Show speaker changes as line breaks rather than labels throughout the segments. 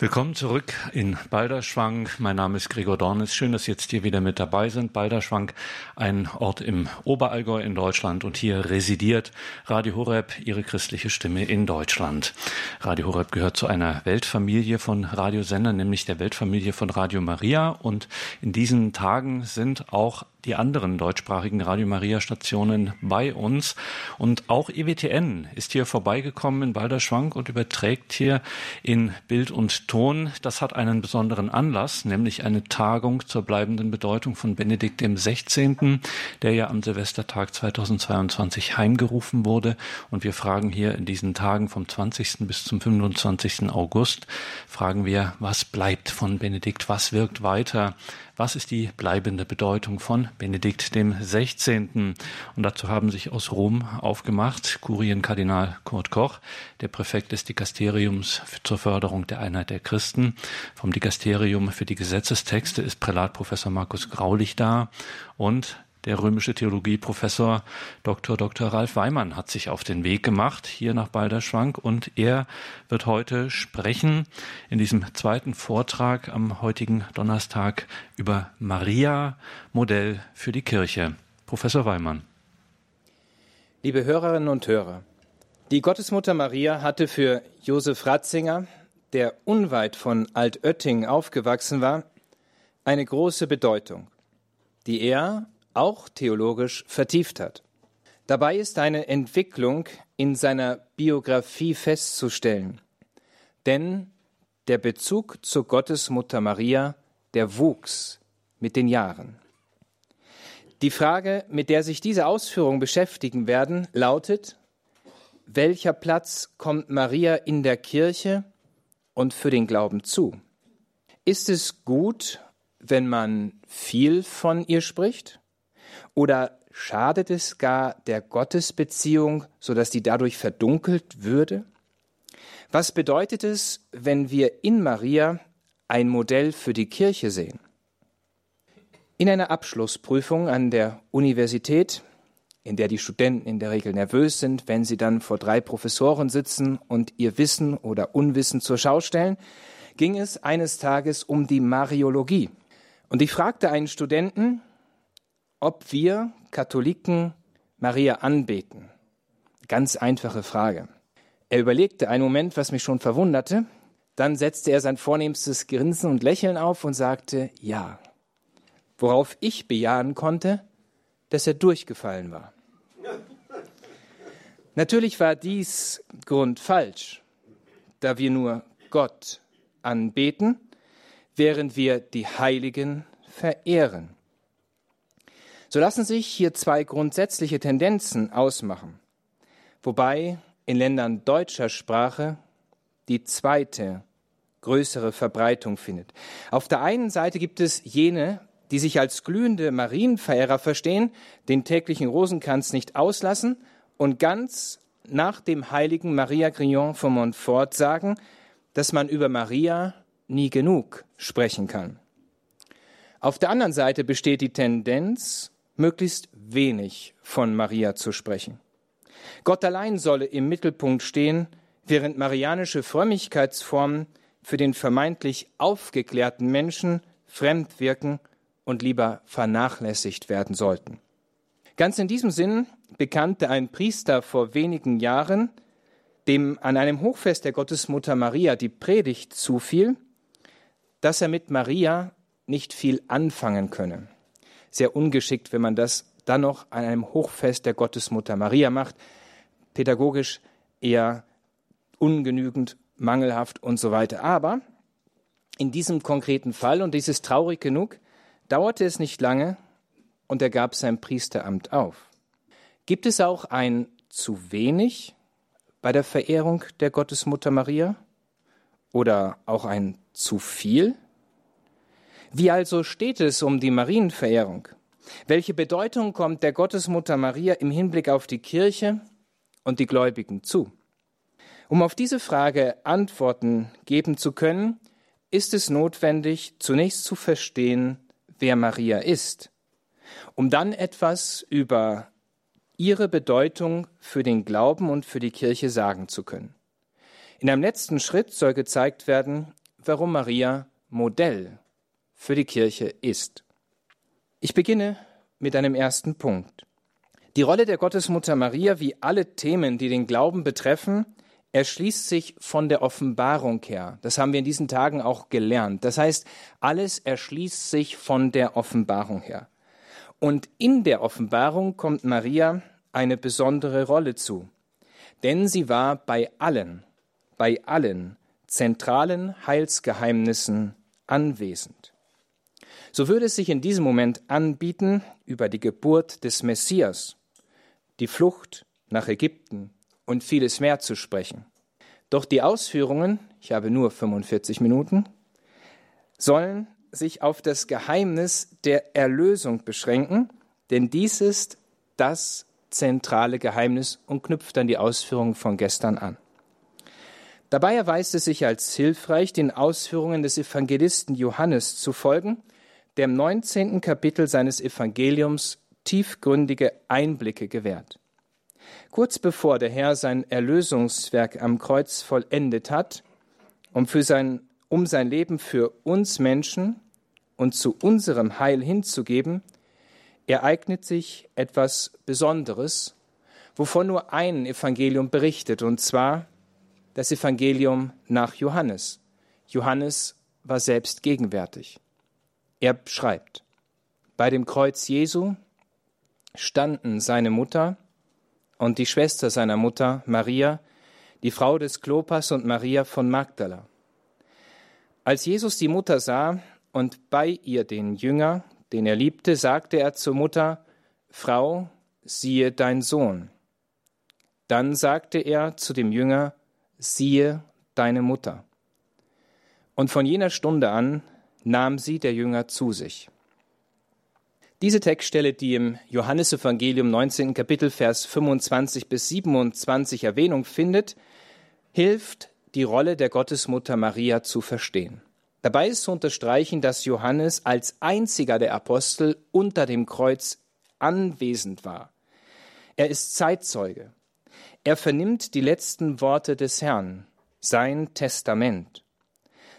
Willkommen zurück in Balderschwang. Mein Name ist Gregor Dornis. Schön, dass Sie jetzt hier wieder mit dabei sind. Balderschwang, ein Ort im Oberallgäu in Deutschland und hier residiert Radio Horeb, Ihre christliche Stimme in Deutschland. Radio Horeb gehört zu einer Weltfamilie von Radiosendern, nämlich der Weltfamilie von Radio Maria und in diesen Tagen sind auch die anderen deutschsprachigen Radio Maria Stationen bei uns. Und auch EWTN ist hier vorbeigekommen in Balderschwang und überträgt hier in Bild und Ton. Das hat einen besonderen Anlass, nämlich eine Tagung zur bleibenden Bedeutung von Benedikt dem 16., der ja am Silvestertag 2022 heimgerufen wurde. Und wir fragen hier in diesen Tagen vom 20. bis zum 25. August, fragen wir, was bleibt von Benedikt? Was wirkt weiter? Was ist die bleibende Bedeutung von Benedikt dem 16.? Und dazu haben sich aus Rom aufgemacht Kurienkardinal Kurt Koch, der Präfekt des Dikasteriums zur Förderung der Einheit der Christen. Vom Dikasterium für die Gesetzestexte ist Prälat Professor Markus Graulich da und der römische Theologieprofessor Dr. Dr. Ralf Weimann hat sich auf den Weg gemacht hier nach Balderschwank und er wird heute sprechen in diesem zweiten Vortrag am heutigen Donnerstag über Maria, Modell für die Kirche. Professor Weimann.
Liebe Hörerinnen und Hörer, die Gottesmutter Maria hatte für Josef Ratzinger, der unweit von Altötting aufgewachsen war, eine große Bedeutung, die er auch theologisch vertieft hat. Dabei ist eine Entwicklung in seiner Biografie festzustellen, denn der Bezug zur Gottesmutter Maria, der wuchs mit den Jahren. Die Frage, mit der sich diese Ausführungen beschäftigen werden, lautet, welcher Platz kommt Maria in der Kirche und für den Glauben zu? Ist es gut, wenn man viel von ihr spricht? Oder schadet es gar der Gottesbeziehung, sodass die dadurch verdunkelt würde? Was bedeutet es, wenn wir in Maria ein Modell für die Kirche sehen? In einer Abschlussprüfung an der Universität, in der die Studenten in der Regel nervös sind, wenn sie dann vor drei Professoren sitzen und ihr Wissen oder Unwissen zur Schau stellen, ging es eines Tages um die Mariologie. Und ich fragte einen Studenten, ob wir Katholiken Maria anbeten. Ganz einfache Frage. Er überlegte einen Moment, was mich schon verwunderte. Dann setzte er sein vornehmstes Grinsen und Lächeln auf und sagte Ja. Worauf ich bejahen konnte, dass er durchgefallen war. Natürlich war dies grundfalsch, da wir nur Gott anbeten, während wir die Heiligen verehren. So lassen sich hier zwei grundsätzliche Tendenzen ausmachen, wobei in Ländern deutscher Sprache die zweite größere Verbreitung findet. Auf der einen Seite gibt es jene, die sich als glühende Marienverehrer verstehen, den täglichen Rosenkranz nicht auslassen und ganz nach dem heiligen Maria Grillon von Montfort sagen, dass man über Maria nie genug sprechen kann. Auf der anderen Seite besteht die Tendenz, möglichst wenig von Maria zu sprechen. Gott allein solle im Mittelpunkt stehen, während marianische Frömmigkeitsformen für den vermeintlich aufgeklärten Menschen fremd wirken und lieber vernachlässigt werden sollten. Ganz in diesem Sinn bekannte ein Priester vor wenigen Jahren, dem an einem Hochfest der Gottesmutter Maria die Predigt zufiel, dass er mit Maria nicht viel anfangen könne sehr ungeschickt, wenn man das dann noch an einem Hochfest der Gottesmutter Maria macht. Pädagogisch eher ungenügend, mangelhaft und so weiter. Aber in diesem konkreten Fall, und dies ist traurig genug, dauerte es nicht lange und er gab sein Priesteramt auf. Gibt es auch ein zu wenig bei der Verehrung der Gottesmutter Maria? Oder auch ein zu viel? Wie also steht es um die Marienverehrung? Welche Bedeutung kommt der Gottesmutter Maria im Hinblick auf die Kirche und die Gläubigen zu? Um auf diese Frage Antworten geben zu können, ist es notwendig, zunächst zu verstehen, wer Maria ist, um dann etwas über ihre Bedeutung für den Glauben und für die Kirche sagen zu können. In einem letzten Schritt soll gezeigt werden, warum Maria Modell für die Kirche ist. Ich beginne mit einem ersten Punkt. Die Rolle der Gottesmutter Maria, wie alle Themen, die den Glauben betreffen, erschließt sich von der Offenbarung her. Das haben wir in diesen Tagen auch gelernt. Das heißt, alles erschließt sich von der Offenbarung her. Und in der Offenbarung kommt Maria eine besondere Rolle zu. Denn sie war bei allen, bei allen zentralen Heilsgeheimnissen anwesend. So würde es sich in diesem Moment anbieten, über die Geburt des Messias, die Flucht nach Ägypten und vieles mehr zu sprechen. Doch die Ausführungen, ich habe nur 45 Minuten, sollen sich auf das Geheimnis der Erlösung beschränken, denn dies ist das zentrale Geheimnis und knüpft an die Ausführungen von gestern an. Dabei erweist es sich als hilfreich, den Ausführungen des Evangelisten Johannes zu folgen, der im 19. Kapitel seines Evangeliums tiefgründige Einblicke gewährt. Kurz bevor der Herr sein Erlösungswerk am Kreuz vollendet hat, um, für sein, um sein Leben für uns Menschen und zu unserem Heil hinzugeben, ereignet sich etwas Besonderes, wovon nur ein Evangelium berichtet, und zwar das Evangelium nach Johannes. Johannes war selbst gegenwärtig. Er schreibt, bei dem Kreuz Jesu standen seine Mutter und die Schwester seiner Mutter, Maria, die Frau des Klopas und Maria von Magdala. Als Jesus die Mutter sah und bei ihr den Jünger, den er liebte, sagte er zur Mutter, Frau, siehe dein Sohn. Dann sagte er zu dem Jünger, siehe deine Mutter. Und von jener Stunde an nahm sie der Jünger zu sich. Diese Textstelle, die im Johannesevangelium 19. Kapitel Vers 25 bis 27 Erwähnung findet, hilft, die Rolle der Gottesmutter Maria zu verstehen. Dabei ist zu unterstreichen, dass Johannes als einziger der Apostel unter dem Kreuz anwesend war. Er ist Zeitzeuge. Er vernimmt die letzten Worte des Herrn, sein Testament.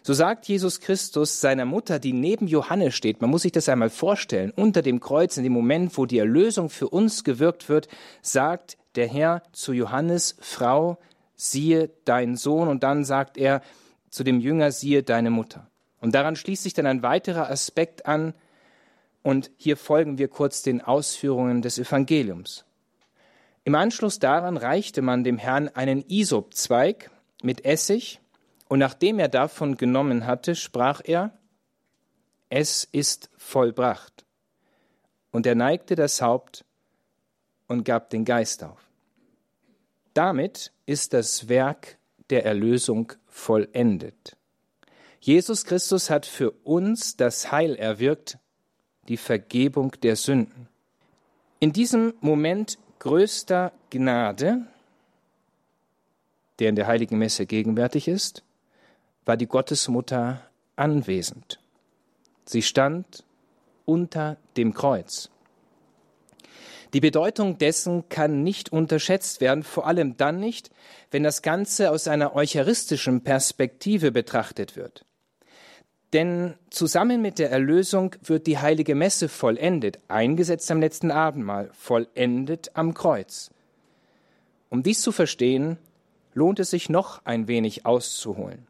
So sagt Jesus Christus seiner Mutter, die neben Johannes steht, man muss sich das einmal vorstellen, unter dem Kreuz, in dem Moment, wo die Erlösung für uns gewirkt wird, sagt der Herr zu Johannes, Frau, siehe dein Sohn, und dann sagt er zu dem Jünger, siehe deine Mutter. Und daran schließt sich dann ein weiterer Aspekt an, und hier folgen wir kurz den Ausführungen des Evangeliums. Im Anschluss daran reichte man dem Herrn einen Isopzweig mit Essig, und nachdem er davon genommen hatte, sprach er, es ist vollbracht. Und er neigte das Haupt und gab den Geist auf. Damit ist das Werk der Erlösung vollendet. Jesus Christus hat für uns das Heil erwirkt, die Vergebung der Sünden. In diesem Moment größter Gnade, der in der heiligen Messe gegenwärtig ist, war die Gottesmutter anwesend. Sie stand unter dem Kreuz. Die Bedeutung dessen kann nicht unterschätzt werden, vor allem dann nicht, wenn das Ganze aus einer eucharistischen Perspektive betrachtet wird. Denn zusammen mit der Erlösung wird die heilige Messe vollendet, eingesetzt am letzten Abendmahl, vollendet am Kreuz. Um dies zu verstehen, lohnt es sich noch ein wenig auszuholen.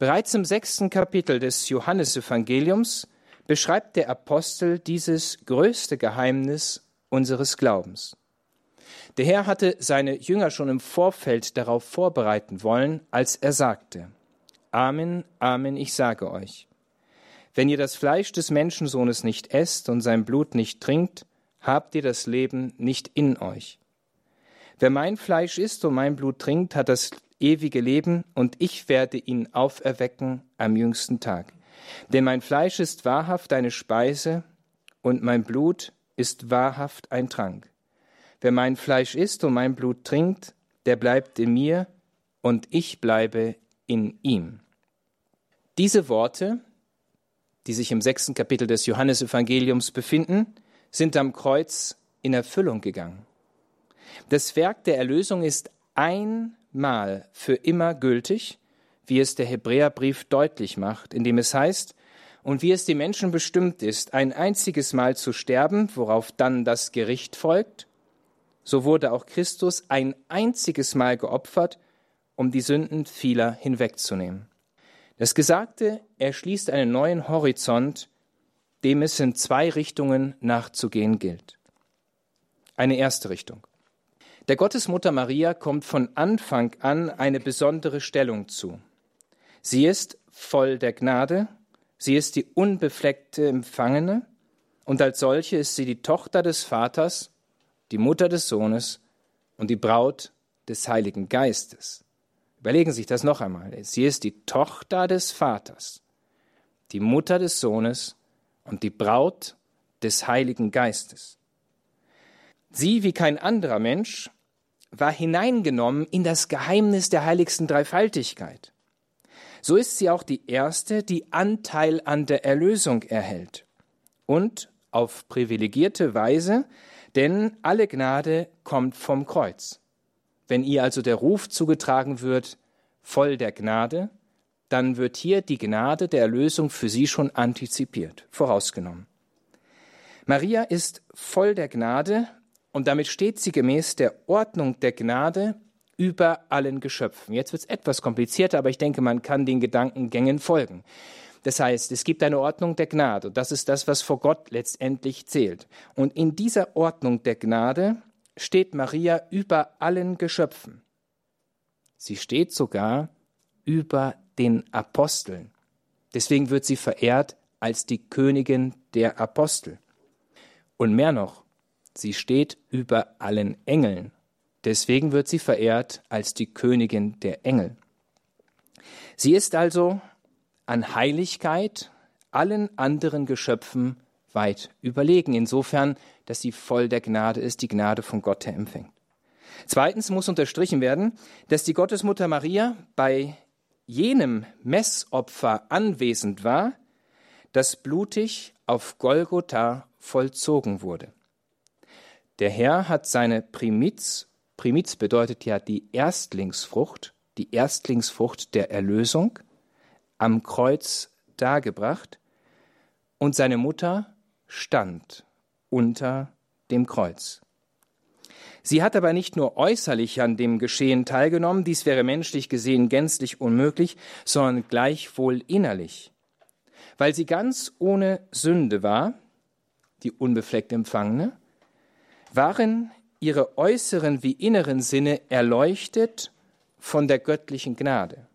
Bereits im sechsten Kapitel des Johannesevangeliums beschreibt der Apostel dieses größte Geheimnis unseres Glaubens. Der Herr hatte seine Jünger schon im Vorfeld darauf vorbereiten wollen, als er sagte, Amen, Amen, ich sage euch, wenn ihr das Fleisch des Menschensohnes nicht esst und sein Blut nicht trinkt, habt ihr das Leben nicht in euch. Wer mein Fleisch isst und mein Blut trinkt, hat das ewige Leben, und ich werde ihn auferwecken am jüngsten Tag. Denn mein Fleisch ist wahrhaft eine Speise, und mein Blut ist wahrhaft ein Trank. Wer mein Fleisch isst und mein Blut trinkt, der bleibt in mir, und ich bleibe in ihm. Diese Worte, die sich im sechsten Kapitel des Johannesevangeliums befinden, sind am Kreuz in Erfüllung gegangen. Das Werk der Erlösung ist ein Mal für immer gültig, wie es der Hebräerbrief deutlich macht, indem es heißt, und wie es die Menschen bestimmt ist, ein einziges Mal zu sterben, worauf dann das Gericht folgt, so wurde auch Christus ein einziges Mal geopfert, um die Sünden vieler hinwegzunehmen. Das Gesagte erschließt einen neuen Horizont, dem es in zwei Richtungen nachzugehen gilt. Eine erste Richtung. Der Gottesmutter Maria kommt von Anfang an eine besondere Stellung zu. Sie ist voll der Gnade, sie ist die unbefleckte Empfangene und als solche ist sie die Tochter des Vaters, die Mutter des Sohnes und die Braut des Heiligen Geistes. Überlegen Sie sich das noch einmal. Sie ist die Tochter des Vaters, die Mutter des Sohnes und die Braut des Heiligen Geistes. Sie, wie kein anderer Mensch, war hineingenommen in das Geheimnis der heiligsten Dreifaltigkeit. So ist sie auch die erste, die Anteil an der Erlösung erhält. Und auf privilegierte Weise, denn alle Gnade kommt vom Kreuz. Wenn ihr also der Ruf zugetragen wird, voll der Gnade, dann wird hier die Gnade der Erlösung für sie schon antizipiert, vorausgenommen. Maria ist voll der Gnade und damit steht sie gemäß der Ordnung der Gnade über allen Geschöpfen. Jetzt wird es etwas komplizierter, aber ich denke, man kann den Gedankengängen folgen. Das heißt, es gibt eine Ordnung der Gnade. Und das ist das, was vor Gott letztendlich zählt. Und in dieser Ordnung der Gnade steht Maria über allen Geschöpfen. Sie steht sogar über den Aposteln. Deswegen wird sie verehrt als die Königin der Apostel. Und mehr noch, sie steht über allen Engeln. Deswegen wird sie verehrt als die Königin der Engel. Sie ist also an Heiligkeit allen anderen Geschöpfen weit überlegen, insofern, dass sie voll der Gnade ist, die Gnade von Gott her empfängt. Zweitens muss unterstrichen werden, dass die Gottesmutter Maria bei jenem Messopfer anwesend war, das blutig auf Golgotha vollzogen wurde. Der Herr hat seine Primiz, Primiz bedeutet ja die Erstlingsfrucht, die Erstlingsfrucht der Erlösung, am Kreuz dargebracht und seine Mutter stand unter dem Kreuz. Sie hat aber nicht nur äußerlich an dem Geschehen teilgenommen, dies wäre menschlich gesehen gänzlich unmöglich, sondern gleichwohl innerlich. Weil sie ganz ohne Sünde war, die unbefleckt Empfangene, waren ihre äußeren wie inneren Sinne erleuchtet von der göttlichen Gnade.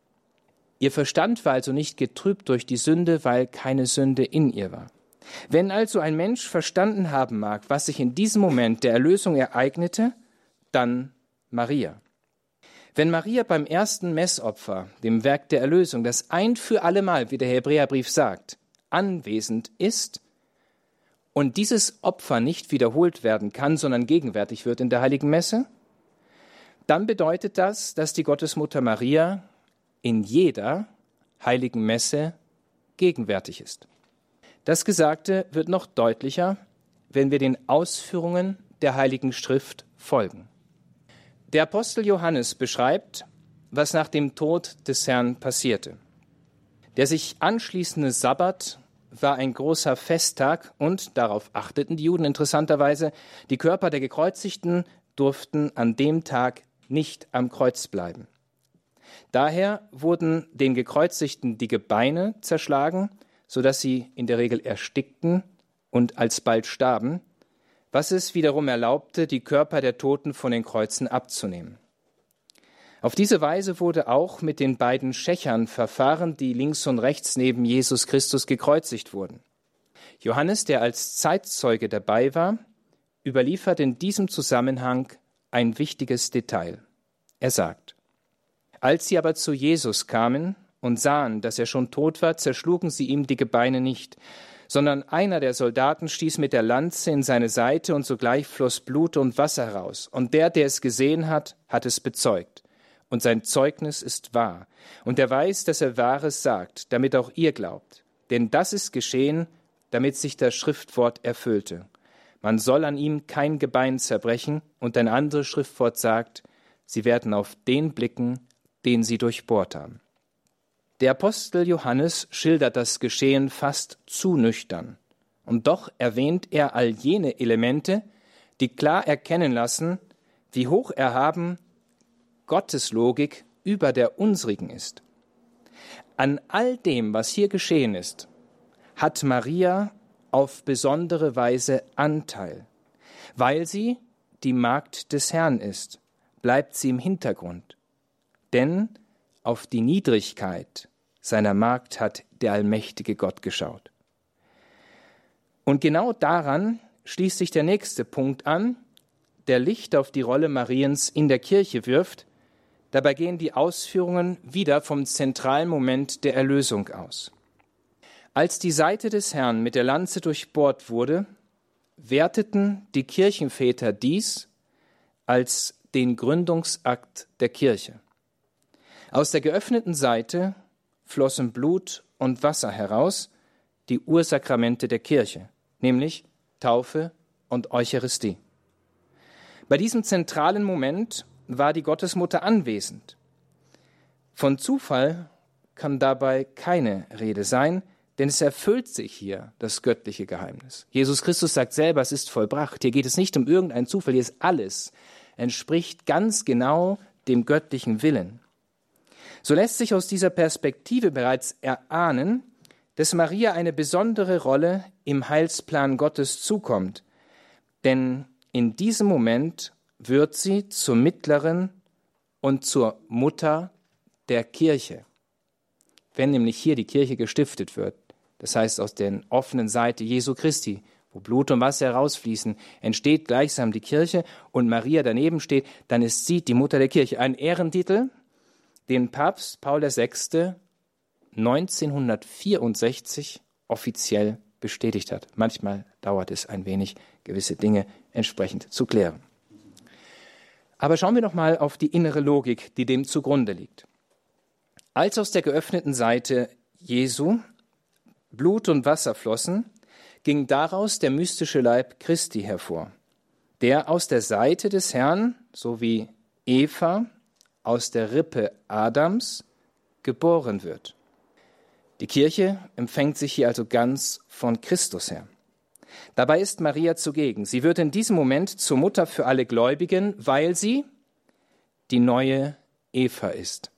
Ihr Verstand war also nicht getrübt durch die Sünde, weil keine Sünde in ihr war. Wenn also ein Mensch verstanden haben mag, was sich in diesem Moment der Erlösung ereignete, dann Maria. Wenn Maria beim ersten Messopfer, dem Werk der Erlösung, das ein für allemal, wie der Hebräerbrief sagt, anwesend ist und dieses Opfer nicht wiederholt werden kann, sondern gegenwärtig wird in der heiligen Messe, dann bedeutet das, dass die Gottesmutter Maria in jeder heiligen Messe gegenwärtig ist. Das Gesagte wird noch deutlicher, wenn wir den Ausführungen der Heiligen Schrift folgen. Der Apostel Johannes beschreibt, was nach dem Tod des Herrn passierte. Der sich anschließende Sabbat war ein großer Festtag und, darauf achteten die Juden interessanterweise, die Körper der Gekreuzigten durften an dem Tag nicht am Kreuz bleiben. Daher wurden den Gekreuzigten die Gebeine zerschlagen, sodass sie in der Regel erstickten und alsbald starben, was es wiederum erlaubte, die Körper der Toten von den Kreuzen abzunehmen. Auf diese Weise wurde auch mit den beiden Schächern verfahren, die links und rechts neben Jesus Christus gekreuzigt wurden. Johannes, der als Zeitzeuge dabei war, überliefert in diesem Zusammenhang ein wichtiges Detail. Er sagt, als sie aber zu Jesus kamen und sahen, dass er schon tot war, zerschlugen sie ihm die Gebeine nicht, sondern einer der Soldaten stieß mit der Lanze in seine Seite und sogleich floss Blut und Wasser heraus. Und der, der es gesehen hat, hat es bezeugt. Und sein Zeugnis ist wahr. Und er weiß, dass er Wahres sagt, damit auch ihr glaubt. Denn das ist geschehen, damit sich das Schriftwort erfüllte. Man soll an ihm kein Gebein zerbrechen, und ein anderes Schriftwort sagt, sie werden auf den blicken, den sie durchbohrt haben. Der Apostel Johannes schildert das Geschehen fast zu nüchtern. Und doch erwähnt er all jene Elemente, die klar erkennen lassen, wie hoch erhaben Gottes Logik über der unsrigen ist. An all dem, was hier geschehen ist, hat Maria auf besondere Weise Anteil. Weil sie die Magd des Herrn ist, bleibt sie im Hintergrund. Denn auf die Niedrigkeit seiner Magd hat der allmächtige Gott geschaut. Und genau daran schließt sich der nächste Punkt an, der Licht auf die Rolle Mariens in der Kirche wirft. Dabei gehen die Ausführungen wieder vom zentralen Moment der Erlösung aus. Als die Seite des Herrn mit der Lanze durchbohrt wurde, werteten die Kirchenväter dies als den Gründungsakt der Kirche. Aus der geöffneten Seite flossen Blut und Wasser heraus, die Ursakramente der Kirche, nämlich Taufe und Eucharistie. Bei diesem zentralen Moment war die Gottesmutter anwesend. Von Zufall kann dabei keine Rede sein, denn es erfüllt sich hier das göttliche Geheimnis. Jesus Christus sagt selber, es ist vollbracht. Hier geht es nicht um irgendeinen Zufall, hier ist alles, entspricht ganz genau dem göttlichen Willen. So lässt sich aus dieser Perspektive bereits erahnen, dass Maria eine besondere Rolle im Heilsplan Gottes zukommt. Denn in diesem Moment wird sie zur Mittlerin und zur Mutter der Kirche. Wenn nämlich hier die Kirche gestiftet wird, das heißt aus der offenen Seite Jesu Christi, wo Blut und Wasser herausfließen, entsteht gleichsam die Kirche und Maria daneben steht, dann ist sie die Mutter der Kirche. Ein Ehrentitel, den Papst Paul VI. 1964 offiziell bestätigt hat. Manchmal dauert es ein wenig, gewisse Dinge entsprechend zu klären. Aber schauen wir noch mal auf die innere Logik, die dem zugrunde liegt. Als aus der geöffneten Seite Jesu Blut und Wasser flossen, ging daraus der mystische Leib Christi hervor, der aus der Seite des Herrn, so wie Eva aus der Rippe Adams, geboren wird. Die Kirche empfängt sich hier also ganz von Christus her. Dabei ist Maria zugegen. Sie wird in diesem Moment zur Mutter für alle Gläubigen, weil sie die neue Eva ist.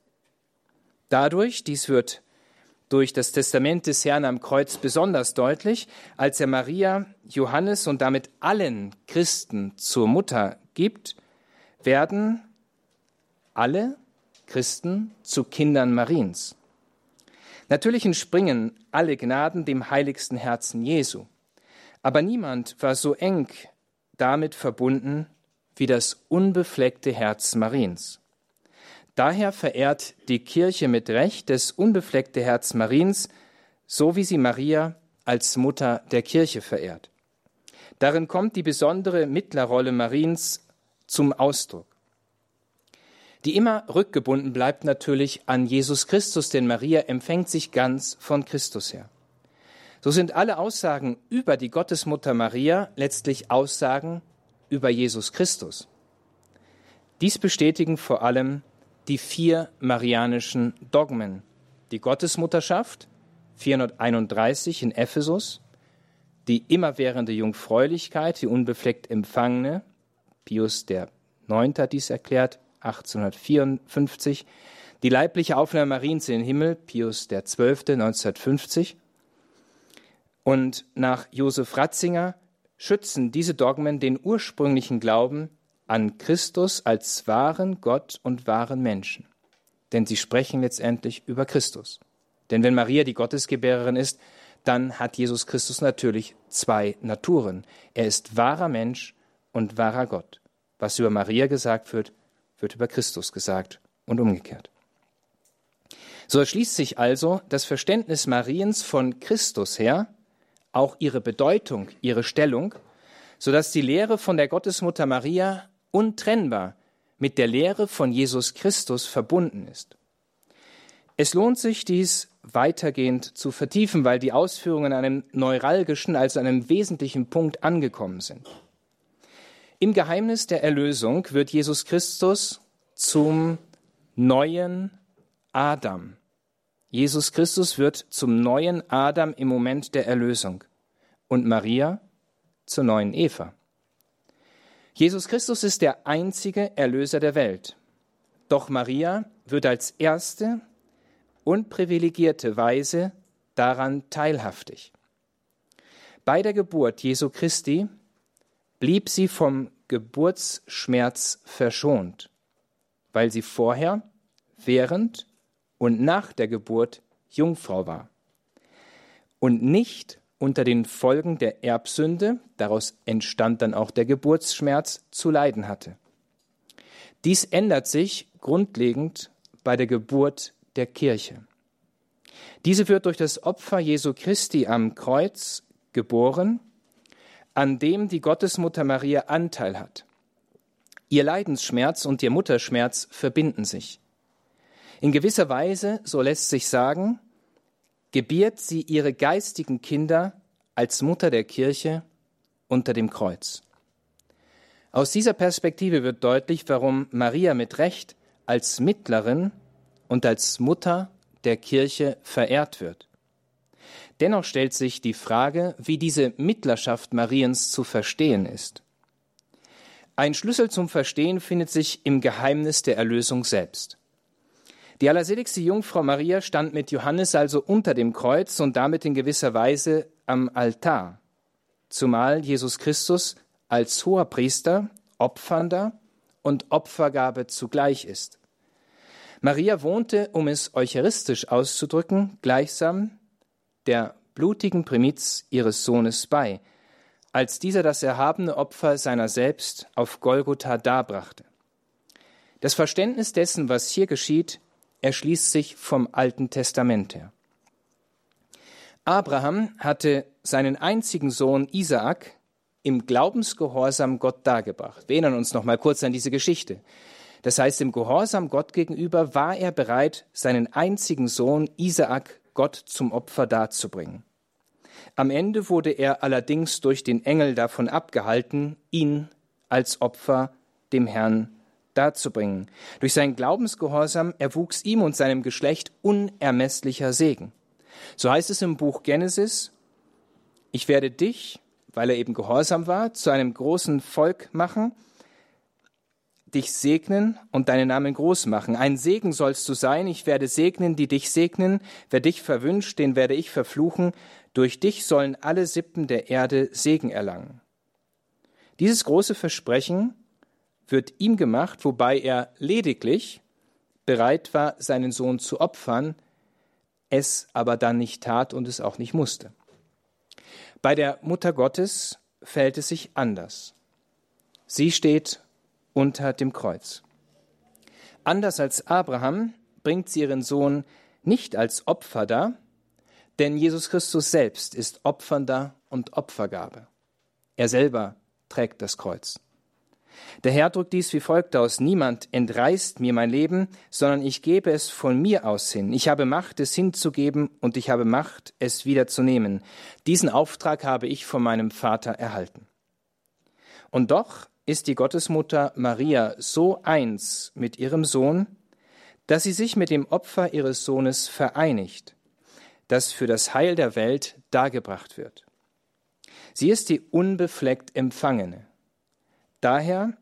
Dadurch, dies wird durch das Testament des Herrn am Kreuz besonders deutlich, als er Maria, Johannes und damit allen Christen zur Mutter gibt, werden alle Christen zu Kindern Mariens. Natürlich entspringen alle Gnaden dem heiligsten Herzen Jesu, aber niemand war so eng damit verbunden wie das unbefleckte Herz Mariens. Daher verehrt die Kirche mit Recht das unbefleckte Herz Mariens, so wie sie Maria als Mutter der Kirche verehrt. Darin kommt die besondere Mittlerrolle Mariens zum Ausdruck. Die immer rückgebunden bleibt natürlich an Jesus Christus, denn Maria empfängt sich ganz von Christus her. So sind alle Aussagen über die Gottesmutter Maria letztlich Aussagen über Jesus Christus. Dies bestätigen vor allem die vier marianischen Dogmen. Die Gottesmutterschaft, 431 in Ephesus, die immerwährende Jungfräulichkeit, die unbefleckt empfangene, Pius der Neunte hat dies erklärt, 1854, die leibliche Aufnahme Mariens in den Himmel, Pius der Zwölfte, 1950. Und nach Josef Ratzinger schützen diese Dogmen den ursprünglichen Glauben an Christus als wahren Gott und wahren Menschen. Denn sie sprechen letztendlich über Christus. Denn wenn Maria die Gottesgebärerin ist, dann hat Jesus Christus natürlich zwei Naturen. Er ist wahrer Mensch und wahrer Gott. Was über Maria gesagt wird, wird über Christus gesagt und umgekehrt. So erschließt sich also das Verständnis Mariens von Christus her, auch ihre Bedeutung, ihre Stellung, so dass die Lehre von der Gottesmutter Maria untrennbar mit der Lehre von Jesus Christus verbunden ist. Es lohnt sich, dies weitergehend zu vertiefen, weil die Ausführungen an einem neuralgischen, also einem wesentlichen Punkt angekommen sind. Im Geheimnis der Erlösung wird Jesus Christus zum neuen Adam. Jesus Christus wird zum neuen Adam im Moment der Erlösung und Maria zur neuen Eva. Jesus Christus ist der einzige Erlöser der Welt. Doch Maria wird als erste und privilegierte Weise daran teilhaftig. Bei der Geburt Jesu Christi blieb sie vom Geburtsschmerz verschont, weil sie vorher, während und nach der Geburt Jungfrau war und nicht unter den Folgen der Erbsünde, daraus entstand dann auch der Geburtsschmerz, zu leiden hatte. Dies ändert sich grundlegend bei der Geburt der Kirche. Diese wird durch das Opfer Jesu Christi am Kreuz geboren, an dem die Gottesmutter Maria Anteil hat. Ihr Leidensschmerz und ihr Mutterschmerz verbinden sich. In gewisser Weise, so lässt sich sagen, gebiert sie ihre geistigen Kinder als Mutter der Kirche unter dem Kreuz. Aus dieser Perspektive wird deutlich, warum Maria mit Recht als Mittlerin und als Mutter der Kirche verehrt wird. Dennoch stellt sich die Frage, wie diese Mittlerschaft Mariens zu verstehen ist. Ein Schlüssel zum Verstehen findet sich im Geheimnis der Erlösung selbst. Die allerseligste Jungfrau Maria stand mit Johannes also unter dem Kreuz und damit in gewisser Weise am Altar, zumal Jesus Christus als hoher Priester, Opfernder und Opfergabe zugleich ist. Maria wohnte, um es eucharistisch auszudrücken, gleichsam der blutigen Primiz ihres Sohnes bei, als dieser das erhabene Opfer seiner selbst auf Golgotha darbrachte. Das Verständnis dessen, was hier geschieht, erschließt sich vom Alten Testament her. Abraham hatte seinen einzigen Sohn Isaak im Glaubensgehorsam Gott dargebracht. Wir erinnern uns noch mal kurz an diese Geschichte. Das heißt, im Gehorsam Gott gegenüber war er bereit, seinen einzigen Sohn Isaak Gott zum Opfer darzubringen. Am Ende wurde er allerdings durch den Engel davon abgehalten, ihn als Opfer dem Herrn darzubringen. Durch seinen Glaubensgehorsam erwuchs ihm und seinem Geschlecht unermesslicher Segen. So heißt es im Buch Genesis, ich werde dich, weil er eben gehorsam war, zu einem großen Volk machen, dich segnen und deinen Namen groß machen. Ein Segen sollst du sein, ich werde segnen, die dich segnen, wer dich verwünscht, den werde ich verfluchen, durch dich sollen alle Sippen der Erde Segen erlangen. Dieses große Versprechen wird ihm gemacht, wobei er lediglich bereit war, seinen Sohn zu opfern, es aber dann nicht tat und es auch nicht musste. Bei der Mutter Gottes fällt es sich anders. Sie steht unter dem Kreuz. Anders als Abraham bringt sie ihren Sohn nicht als Opfer dar, denn Jesus Christus selbst ist Opfernder und Opfergabe. Er selber trägt das Kreuz. Der Herr drückt dies wie folgt aus, niemand entreißt mir mein Leben, sondern ich gebe es von mir aus hin. Ich habe Macht, es hinzugeben, und ich habe Macht, es wiederzunehmen. Diesen Auftrag habe ich von meinem Vater erhalten. Und doch ist die Gottesmutter Maria so eins mit ihrem Sohn, dass sie sich mit dem Opfer ihres Sohnes vereinigt, das für das Heil der Welt dargebracht wird. Sie ist die unbefleckt Empfangene. Daher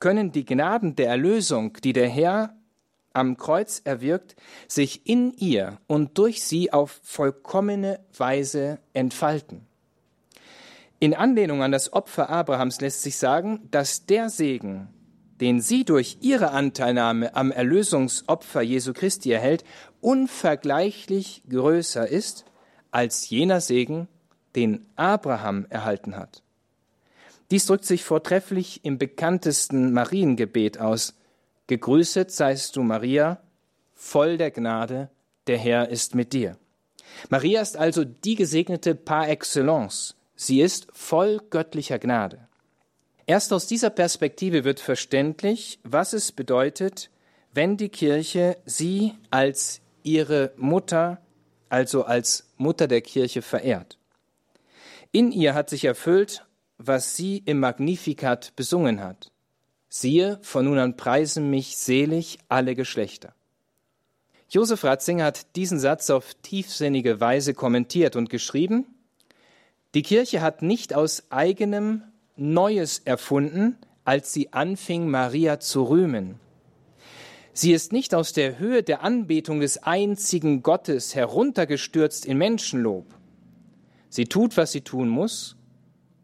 können die Gnaden der Erlösung, die der Herr am Kreuz erwirkt, sich in ihr und durch sie auf vollkommene Weise entfalten. In Anlehnung an das Opfer Abrahams lässt sich sagen, dass der Segen, den sie durch ihre Anteilnahme am Erlösungsopfer Jesu Christi erhält, unvergleichlich größer ist als jener Segen, den Abraham erhalten hat. Dies drückt sich vortrefflich im bekanntesten Mariengebet aus. Gegrüßet seist du, Maria, voll der Gnade, der Herr ist mit dir. Maria ist also die gesegnete par excellence. Sie ist voll göttlicher Gnade. Erst aus dieser Perspektive wird verständlich, was es bedeutet, wenn die Kirche sie als ihre Mutter, also als Mutter der Kirche verehrt. In ihr hat sich erfüllt, was sie im Magnificat besungen hat. Siehe, von nun an preisen mich selig alle Geschlechter. Josef Ratzinger hat diesen Satz auf tiefsinnige Weise kommentiert und geschrieben, die Kirche hat nicht aus eigenem Neues erfunden, als sie anfing, Maria zu rühmen. Sie ist nicht aus der Höhe der Anbetung des einzigen Gottes heruntergestürzt in Menschenlob. Sie tut, was sie tun muss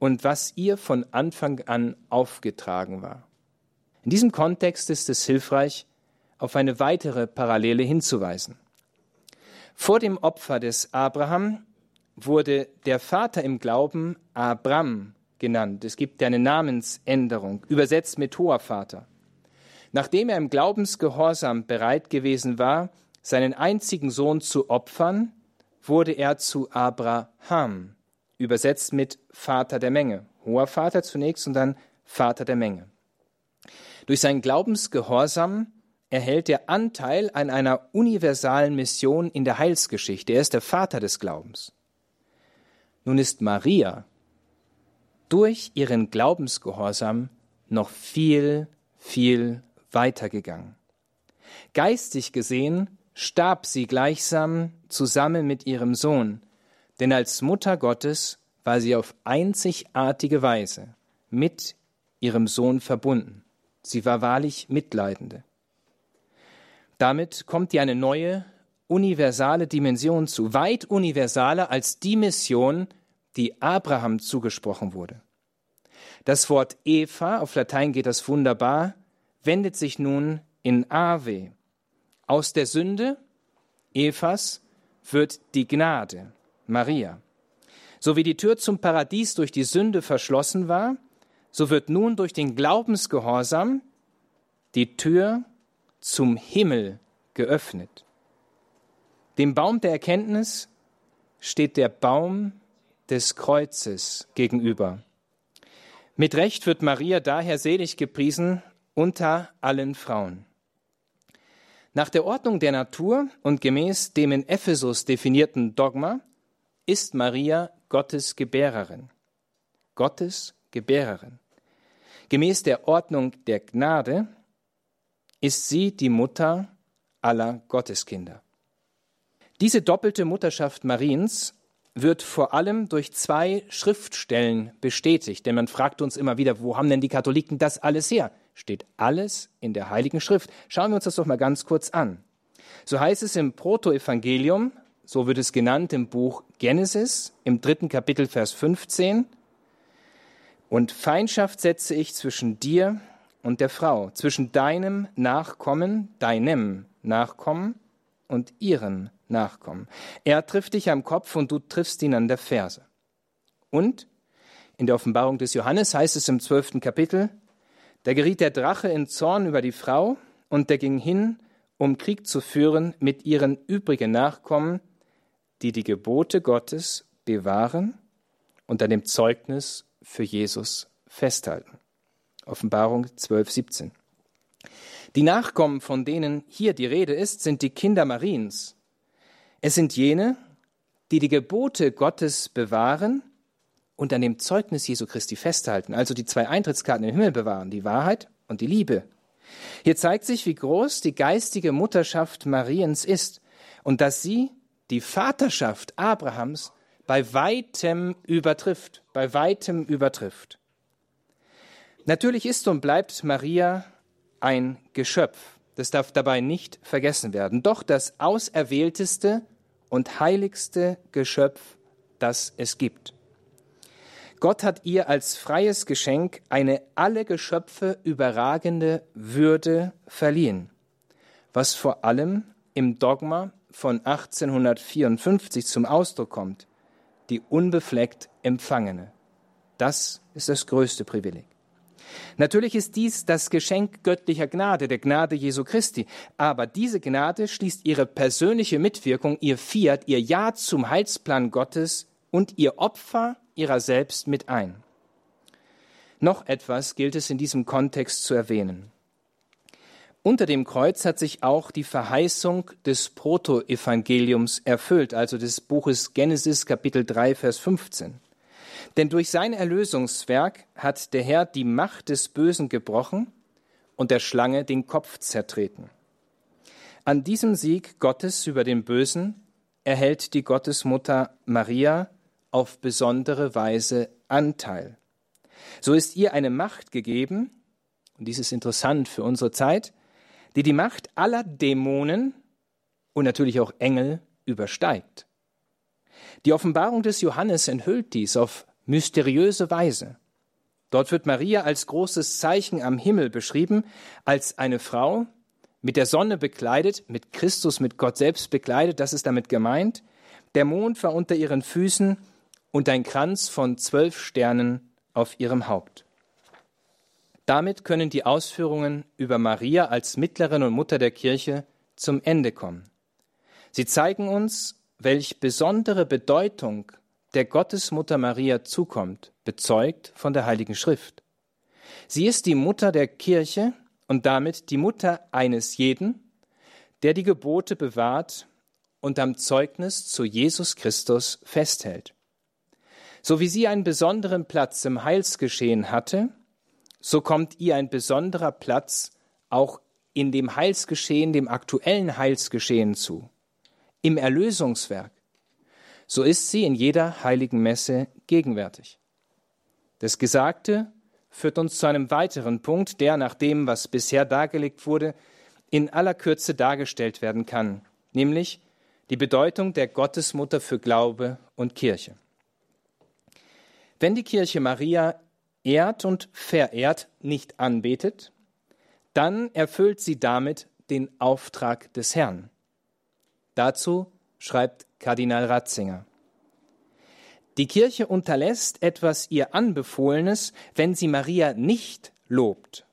und was ihr von Anfang an aufgetragen war. In diesem Kontext ist es hilfreich, auf eine weitere Parallele hinzuweisen. Vor dem Opfer des Abraham wurde der Vater im Glauben Abram genannt. Es gibt eine Namensänderung, übersetzt mit hoher Vater. Nachdem er im Glaubensgehorsam bereit gewesen war, seinen einzigen Sohn zu opfern, wurde er zu Abraham, übersetzt mit Vater der Menge. Hoher Vater zunächst und dann Vater der Menge. Durch seinen Glaubensgehorsam erhält er Anteil an einer universalen Mission in der Heilsgeschichte. Er ist der Vater des Glaubens. Nun ist Maria durch ihren Glaubensgehorsam noch viel, viel weitergegangen. Geistig gesehen starb sie gleichsam zusammen mit ihrem Sohn, denn als Mutter Gottes war sie auf einzigartige Weise mit ihrem Sohn verbunden. Sie war wahrlich Mitleidende. Damit kommt ihr eine neue, universale Dimension zu, weit universaler als die Mission, die Abraham zugesprochen wurde. Das Wort Eva, auf Latein geht das wunderbar, wendet sich nun in Ave. Aus der Sünde Evas wird die Gnade, Maria. So wie die Tür zum Paradies durch die Sünde verschlossen war, so wird nun durch den Glaubensgehorsam die Tür zum Himmel geöffnet. Dem Baum der Erkenntnis steht der Baum des Kreuzes gegenüber. Mit Recht wird Maria daher selig gepriesen unter allen Frauen. Nach der Ordnung der Natur und gemäß dem in Ephesus definierten Dogma ist Maria Gottes Gebärerin. Gottes Gebärerin. Gemäß der Ordnung der Gnade ist sie die Mutter aller Gotteskinder. Diese doppelte Mutterschaft Mariens wird vor allem durch zwei Schriftstellen bestätigt, denn man fragt uns immer wieder, wo haben denn die Katholiken das alles her? Steht alles in der Heiligen Schrift. Schauen wir uns das doch mal ganz kurz an. So heißt es im Protoevangelium, so wird es genannt im Buch Genesis, im dritten Kapitel, Vers 15. Und Feindschaft setze ich zwischen dir und der Frau, zwischen deinem Nachkommen, deinem Nachkommen und ihrem Nachkommen. Er trifft dich am Kopf und du triffst ihn an der Ferse. Und in der Offenbarung des Johannes heißt es im zwölften Kapitel, da geriet der Drache in Zorn über die Frau und der ging hin, um Krieg zu führen mit ihren übrigen Nachkommen, die die Gebote Gottes bewahren und an dem Zeugnis für Jesus festhalten. Offenbarung 12, 17. Die Nachkommen, von denen hier die Rede ist, sind die Kinder Mariens. Es sind jene, die die Gebote Gottes bewahren und an dem Zeugnis Jesu Christi festhalten, also die zwei Eintrittskarten im Himmel bewahren, die Wahrheit und die Liebe. Hier zeigt sich, wie groß die geistige Mutterschaft Mariens ist und dass sie die Vaterschaft Abrahams bei weitem übertrifft, bei weitem übertrifft. Natürlich ist und bleibt Maria ein Geschöpf. Das darf dabei nicht vergessen werden. Doch das auserwählteste und heiligste Geschöpf, das es gibt. Gott hat ihr als freies Geschenk eine alle Geschöpfe überragende Würde verliehen, was vor allem im Dogma von 1854 zum Ausdruck kommt, die unbefleckt Empfangene. Das ist das größte Privileg. Natürlich ist dies das Geschenk göttlicher Gnade, der Gnade Jesu Christi. Aber diese Gnade schließt ihre persönliche Mitwirkung, ihr Fiat, ihr Ja zum Heilsplan Gottes und ihr Opfer ihrer selbst mit ein. Noch etwas gilt es in diesem Kontext zu erwähnen. Unter dem Kreuz hat sich auch die Verheißung des Protoevangeliums erfüllt, also des Buches Genesis Kapitel 3, Vers 15. Denn durch sein Erlösungswerk hat der Herr die Macht des Bösen gebrochen und der Schlange den Kopf zertreten. An diesem Sieg Gottes über den Bösen erhält die Gottesmutter Maria auf besondere Weise Anteil. So ist ihr eine Macht gegeben, und dies ist interessant für unsere Zeit, die die Macht aller Dämonen und natürlich auch Engel übersteigt. Die Offenbarung des Johannes enthüllt dies auf mysteriöse Weise. Dort wird Maria als großes Zeichen am Himmel beschrieben, als eine Frau, mit der Sonne bekleidet, mit Christus, mit Gott selbst bekleidet, das ist damit gemeint. Der Mond war unter ihren Füßen und ein Kranz von zwölf Sternen auf ihrem Haupt. Damit können die Ausführungen über Maria als Mittlerin und Mutter der Kirche zum Ende kommen. Sie zeigen uns, welch besondere Bedeutung der Gottesmutter Maria zukommt, bezeugt von der Heiligen Schrift. Sie ist die Mutter der Kirche und damit die Mutter eines jeden, der die Gebote bewahrt und am Zeugnis zu Jesus Christus festhält. So wie sie einen besonderen Platz im Heilsgeschehen hatte, so kommt ihr ein besonderer Platz auch in dem Heilsgeschehen, dem aktuellen Heilsgeschehen zu, im Erlösungswerk. So ist sie in jeder heiligen Messe gegenwärtig. Das Gesagte führt uns zu einem weiteren Punkt, der nach dem, was bisher dargelegt wurde, in aller Kürze dargestellt werden kann, nämlich die Bedeutung der Gottesmutter für Glaube und Kirche. Wenn die Kirche Maria ehrt und verehrt, nicht anbetet, dann erfüllt sie damit den Auftrag des Herrn. Dazu schreibt Kardinal Ratzinger. Die Kirche unterlässt etwas ihr Anbefohlenes, wenn sie Maria nicht lobt.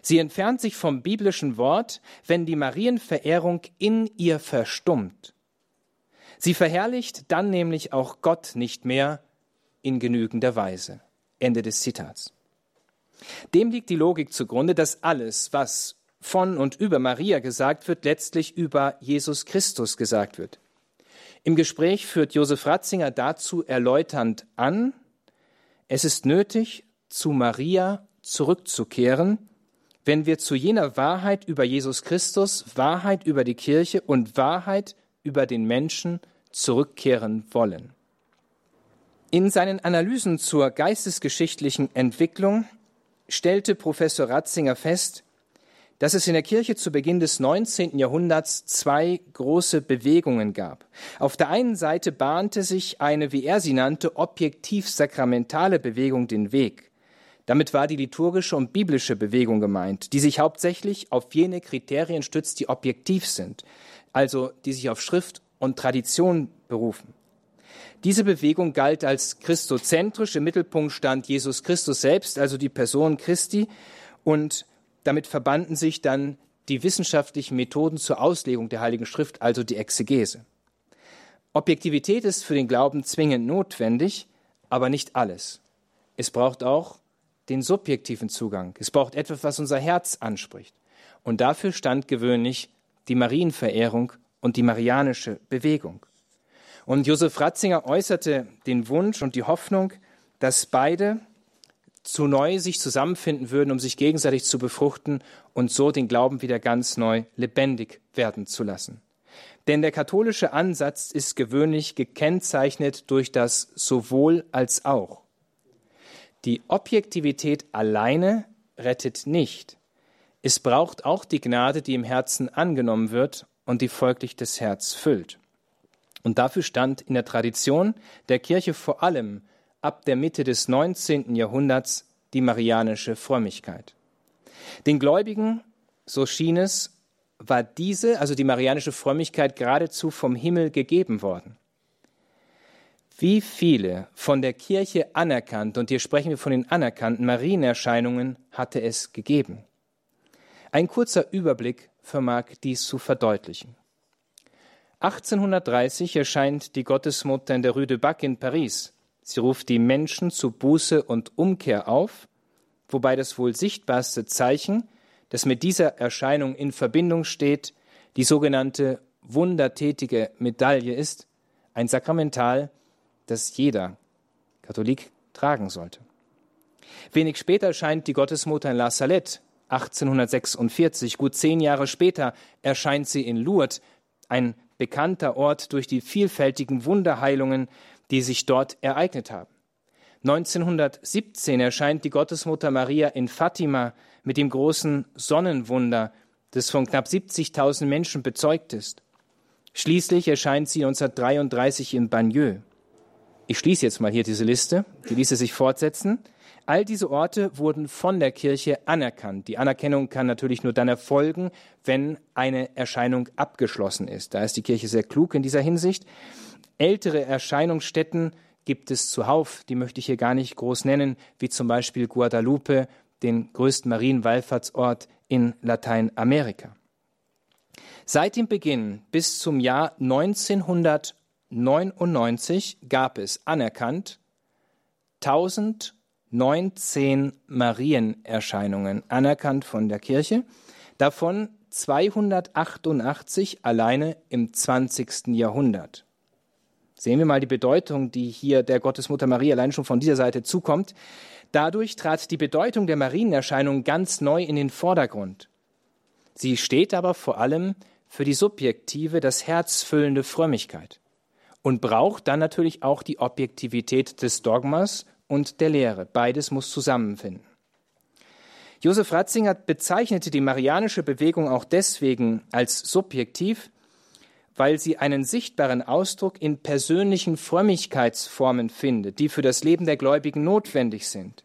Sie entfernt sich vom biblischen Wort, wenn die Marienverehrung in ihr verstummt. Sie verherrlicht dann nämlich auch Gott nicht mehr in genügender Weise. Ende des Zitats. Dem liegt die Logik zugrunde, dass alles, was von und über Maria gesagt wird, letztlich über Jesus Christus gesagt wird. Im Gespräch führt Josef Ratzinger dazu erläuternd an, es ist nötig, zu Maria zurückzukehren, wenn wir zu jener Wahrheit über Jesus Christus, Wahrheit über die Kirche und Wahrheit über den Menschen zurückkehren wollen. In seinen Analysen zur geistesgeschichtlichen Entwicklung stellte Professor Ratzinger fest, dass es in der Kirche zu Beginn des 19. Jahrhunderts zwei große Bewegungen gab. Auf der einen Seite bahnte sich eine, wie er sie nannte, objektiv-sakramentale Bewegung den Weg. Damit war die liturgische und biblische Bewegung gemeint, die sich hauptsächlich auf jene Kriterien stützt, die objektiv sind, also die sich auf Schrift und Tradition berufen. Diese Bewegung galt als christozentrisch, im Mittelpunkt stand Jesus Christus selbst, also die Person Christi, und damit verbanden sich dann die wissenschaftlichen Methoden zur Auslegung der Heiligen Schrift, also die Exegese. Objektivität ist für den Glauben zwingend notwendig, aber nicht alles. Es braucht auch den subjektiven Zugang. Es braucht etwas, was unser Herz anspricht. Und dafür stand gewöhnlich die Marienverehrung und die marianische Bewegung. Und Josef Ratzinger äußerte den Wunsch und die Hoffnung, dass beide zu neu sich zusammenfinden würden, um sich gegenseitig zu befruchten und so den Glauben wieder ganz neu lebendig werden zu lassen. Denn der katholische Ansatz ist gewöhnlich gekennzeichnet durch das sowohl als auch. Die Objektivität alleine rettet nicht. Es braucht auch die Gnade, die im Herzen angenommen wird und die folglich das Herz füllt. Und dafür stand in der Tradition der Kirche vor allem ab der Mitte des 19. Jahrhunderts die marianische Frömmigkeit. Den Gläubigen, so schien es, war diese, also die marianische Frömmigkeit, geradezu vom Himmel gegeben worden. Wie viele von der Kirche anerkannt, und hier sprechen wir von den anerkannten Marienerscheinungen, hatte es gegeben? Ein kurzer Überblick vermag dies zu verdeutlichen. 1830 erscheint die Gottesmutter in der Rue de Bac in Paris Sie ruft die Menschen zu Buße und Umkehr auf, wobei das wohl sichtbarste Zeichen, das mit dieser Erscheinung in Verbindung steht, die sogenannte wundertätige Medaille ist, ein Sakramental, das jeder Katholik tragen sollte. Wenig später erscheint die Gottesmutter in La Salette, 1846. Gut zehn Jahre später erscheint sie in Lourdes, ein bekannter Ort durch die vielfältigen Wunderheilungen, die sich dort ereignet haben. 1917 erscheint die Gottesmutter Maria in Fatima mit dem großen Sonnenwunder, das von knapp 70.000 Menschen bezeugt ist. Schließlich erscheint sie 1933 in Bagneux. Ich schließe jetzt mal hier diese Liste, die ließe sich fortsetzen. All diese Orte wurden von der Kirche anerkannt. Die Anerkennung kann natürlich nur dann erfolgen, wenn eine Erscheinung abgeschlossen ist. Da ist die Kirche sehr klug in dieser Hinsicht. Ältere Erscheinungsstätten gibt es zuhauf, die möchte ich hier gar nicht groß nennen, wie zum Beispiel Guadalupe, den größten Marienwallfahrtsort in Lateinamerika. Seit dem Beginn bis zum Jahr 1999 gab es anerkannt 1019 Marienerscheinungen, anerkannt von der Kirche, davon 288 alleine im 20. Jahrhundert. Sehen wir mal die Bedeutung, die hier der Gottesmutter Maria allein schon von dieser Seite zukommt. Dadurch trat die Bedeutung der Marienerscheinung ganz neu in den Vordergrund. Sie steht aber vor allem für die subjektive, das herzfüllende Frömmigkeit und braucht dann natürlich auch die Objektivität des Dogmas und der Lehre. Beides muss zusammenfinden. Josef Ratzinger bezeichnete die marianische Bewegung auch deswegen als subjektiv, weil sie einen sichtbaren Ausdruck in persönlichen Frömmigkeitsformen findet, die für das Leben der Gläubigen notwendig sind.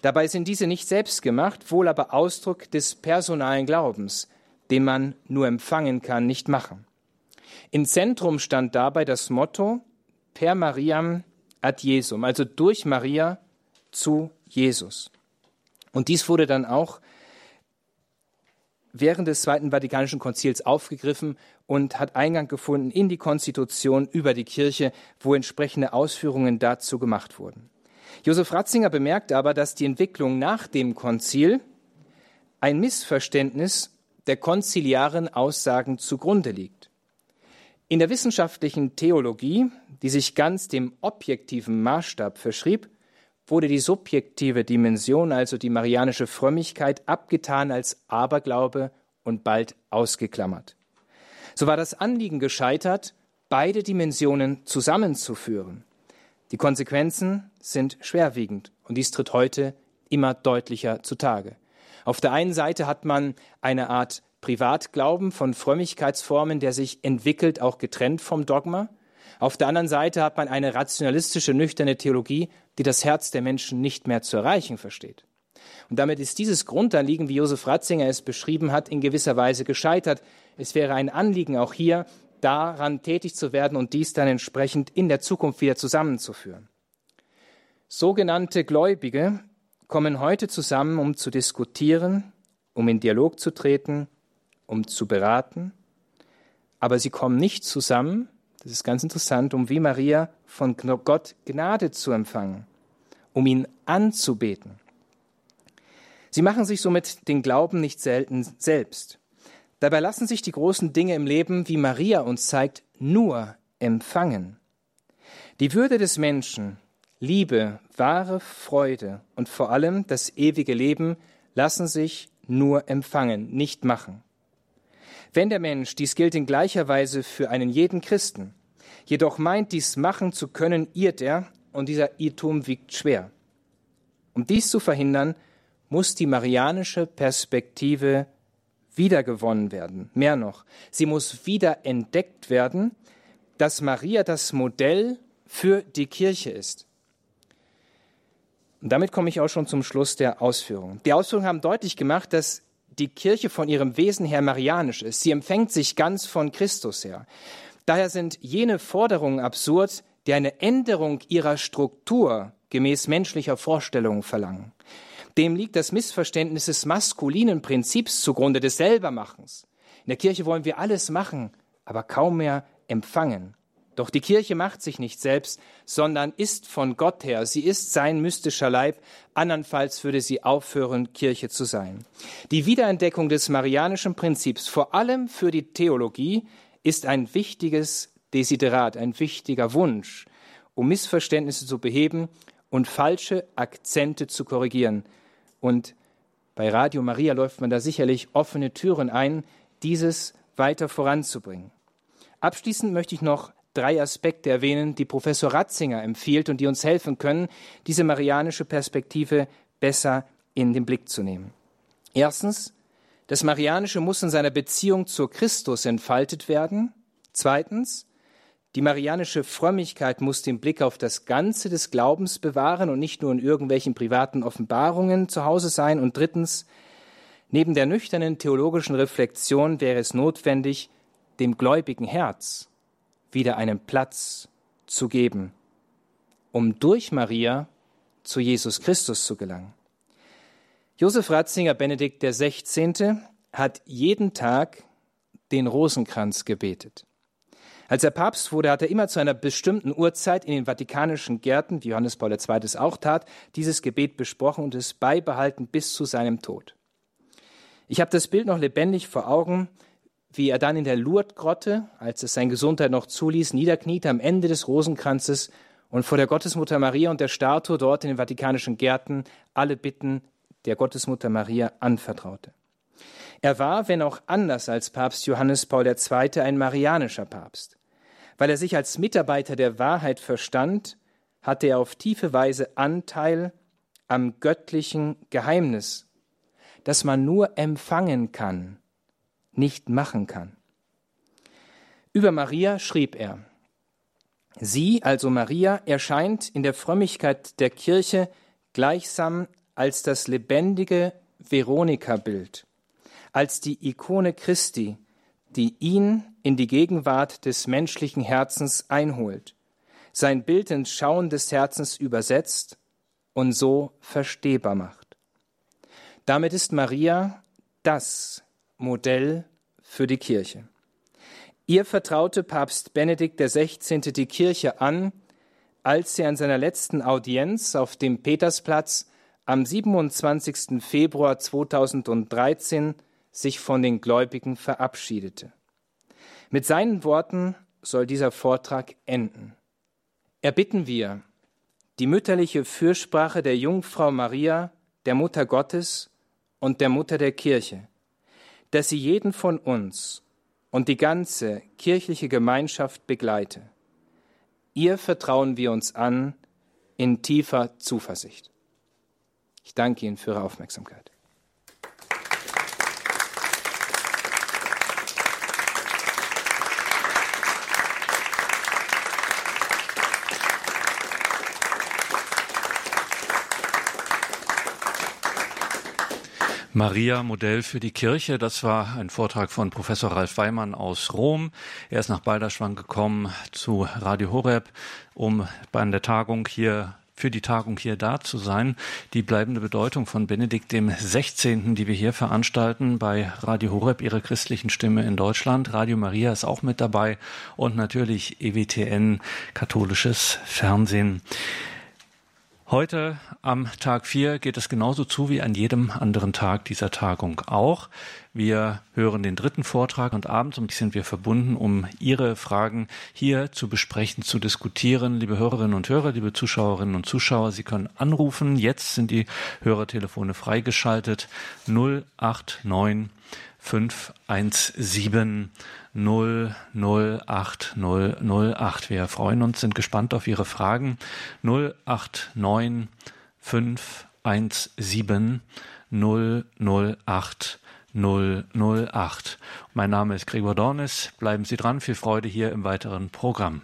Dabei sind diese nicht selbst gemacht, wohl aber Ausdruck des personalen Glaubens, den man nur empfangen kann, nicht machen. Im Zentrum stand dabei das Motto per Mariam ad Jesum, also durch Maria zu Jesus. Und dies wurde dann auch während des Zweiten Vatikanischen Konzils aufgegriffen und hat Eingang gefunden in die Konstitution über die Kirche, wo entsprechende Ausführungen dazu gemacht wurden. Josef Ratzinger bemerkt aber, dass die Entwicklung nach dem Konzil ein Missverständnis der konziliaren Aussagen zugrunde liegt. In der wissenschaftlichen Theologie, die sich ganz dem objektiven Maßstab verschrieb, wurde die subjektive Dimension, also die marianische Frömmigkeit, abgetan als Aberglaube und bald ausgeklammert. So war das Anliegen gescheitert, beide Dimensionen zusammenzuführen. Die Konsequenzen sind schwerwiegend und dies tritt heute immer deutlicher zutage. Auf der einen Seite hat man eine Art Privatglauben von Frömmigkeitsformen, der sich entwickelt, auch getrennt vom Dogma. Auf der anderen Seite hat man eine rationalistische, nüchterne Theologie, die das Herz der Menschen nicht mehr zu erreichen versteht. Und damit ist dieses Grundanliegen, wie Josef Ratzinger es beschrieben hat, in gewisser Weise gescheitert. Es wäre ein Anliegen, auch hier daran tätig zu werden und dies dann entsprechend in der Zukunft wieder zusammenzuführen. Sogenannte Gläubige kommen heute zusammen, um zu diskutieren, um in Dialog zu treten, um zu beraten, aber sie kommen nicht zusammen, das ist ganz interessant, um wie Maria von Gott Gnade zu empfangen, um ihn anzubeten. Sie machen sich somit den Glauben nicht selten selbst. Dabei lassen sich die großen Dinge im Leben, wie Maria uns zeigt, nur empfangen. Die Würde des Menschen, Liebe, wahre Freude und vor allem das ewige Leben lassen sich nur empfangen, nicht machen. Wenn der Mensch, dies gilt in gleicher Weise für einen jeden Christen, jedoch meint, dies machen zu können, irrt er, und dieser Irrtum wiegt schwer. Um dies zu verhindern, muss die marianische Perspektive wiedergewonnen werden. Mehr noch, sie muss wieder entdeckt werden, dass Maria das Modell für die Kirche ist. Und damit komme ich auch schon zum Schluss der Ausführungen. Die Ausführungen haben deutlich gemacht, dass die Kirche von ihrem Wesen her marianisch ist. Sie empfängt sich ganz von Christus her. Daher sind jene Forderungen absurd, die eine Änderung ihrer Struktur gemäß menschlicher Vorstellungen verlangen. Dem liegt das Missverständnis des maskulinen Prinzips zugrunde des Selbermachens. In der Kirche wollen wir alles machen, aber kaum mehr empfangen. Doch die Kirche macht sich nicht selbst, sondern ist von Gott her. Sie ist sein mystischer Leib. Andernfalls würde sie aufhören, Kirche zu sein. Die Wiederentdeckung des marianischen Prinzips, vor allem für die Theologie, ist ein wichtiges Desiderat, ein wichtiger Wunsch, um Missverständnisse zu beheben und falsche Akzente zu korrigieren und Bei Radio Maria läuft man da sicherlich offene Türen ein, dieses weiter voranzubringen. Abschließend möchte ich noch drei Aspekte erwähnen, die Professor Ratzinger empfiehlt und die uns helfen können, diese marianische Perspektive besser in den Blick zu nehmen. Erstens, das Marianische muss in seiner Beziehung zu Christus entfaltet werden. Zweitens, die marianische Frömmigkeit muss den Blick auf das Ganze des Glaubens bewahren und nicht nur in irgendwelchen privaten Offenbarungen zu Hause sein. Und drittens, neben der nüchternen theologischen Reflexion wäre es notwendig, dem gläubigen Herz wieder einen Platz zu geben, um durch Maria zu Jesus Christus zu gelangen. Josef Ratzinger Benedikt XVI. hat jeden Tag den Rosenkranz gebetet. Als er Papst wurde, hat er immer zu einer bestimmten Uhrzeit in den vatikanischen Gärten, wie Johannes Paul II. es auch tat, dieses Gebet besprochen und es beibehalten bis zu seinem Tod. Ich habe das Bild noch lebendig vor Augen, wie er dann in der Lourdes-Grotte, als es seine Gesundheit noch zuließ, niederkniete am Ende des Rosenkranzes und vor der Gottesmutter Maria und der Statue dort in den vatikanischen Gärten alle Bitten der Gottesmutter Maria anvertraute. Er war, wenn auch anders als Papst Johannes Paul II., ein marianischer Papst. Weil er sich als Mitarbeiter der Wahrheit verstand, hatte er auf tiefe Weise Anteil am göttlichen Geheimnis, das man nur empfangen kann, nicht machen kann. Über Maria schrieb er, Sie, also Maria, erscheint in der Frömmigkeit der Kirche gleichsam als das lebendige Veronika-Bild, als die Ikone Christi, die ihn in die Gegenwart des menschlichen Herzens einholt, sein Bild ins Schauen des Herzens übersetzt und so verstehbar macht. Damit ist Maria das Modell für die Kirche. Ihr vertraute Papst Benedikt XVI. die Kirche an, als er an seiner letzten Audienz auf dem Petersplatz am 27. Februar 2013 sich von den Gläubigen verabschiedete. Mit seinen Worten soll dieser Vortrag enden. Erbitten wir die mütterliche Fürsprache der Jungfrau Maria, der Mutter Gottes und der Mutter der Kirche, dass sie jeden von uns und die ganze kirchliche Gemeinschaft begleite. Ihr vertrauen wir uns an in tiefer Zuversicht. Ich danke Ihnen für Ihre Aufmerksamkeit.
Maria Modell für die Kirche. Das war ein Vortrag von Professor Ralf Weimann aus Rom. Er ist nach Balderschwang gekommen zu Radio Horeb, um bei der Tagung hier für die Tagung hier da zu sein. Die bleibende Bedeutung von Benedikt dem 16., die wir hier veranstalten bei Radio Horeb, ihre christlichen Stimme in Deutschland. Radio Maria ist auch mit dabei und natürlich EWTN, katholisches Fernsehen. Heute am Tag 4 geht es genauso zu wie an jedem anderen Tag dieser Tagung auch. Wir hören den dritten Vortrag und abends um sind wir verbunden, um Ihre Fragen hier zu besprechen, zu diskutieren. Liebe Hörerinnen und Hörer, liebe Zuschauerinnen und Zuschauer, Sie können anrufen. Jetzt sind die Hörertelefone freigeschaltet. 089 517 008 Wir freuen uns, sind gespannt auf Ihre Fragen. 089 517 008 008. Mein Name ist Gregor Dornis. Bleiben Sie dran. Viel Freude hier im weiteren Programm.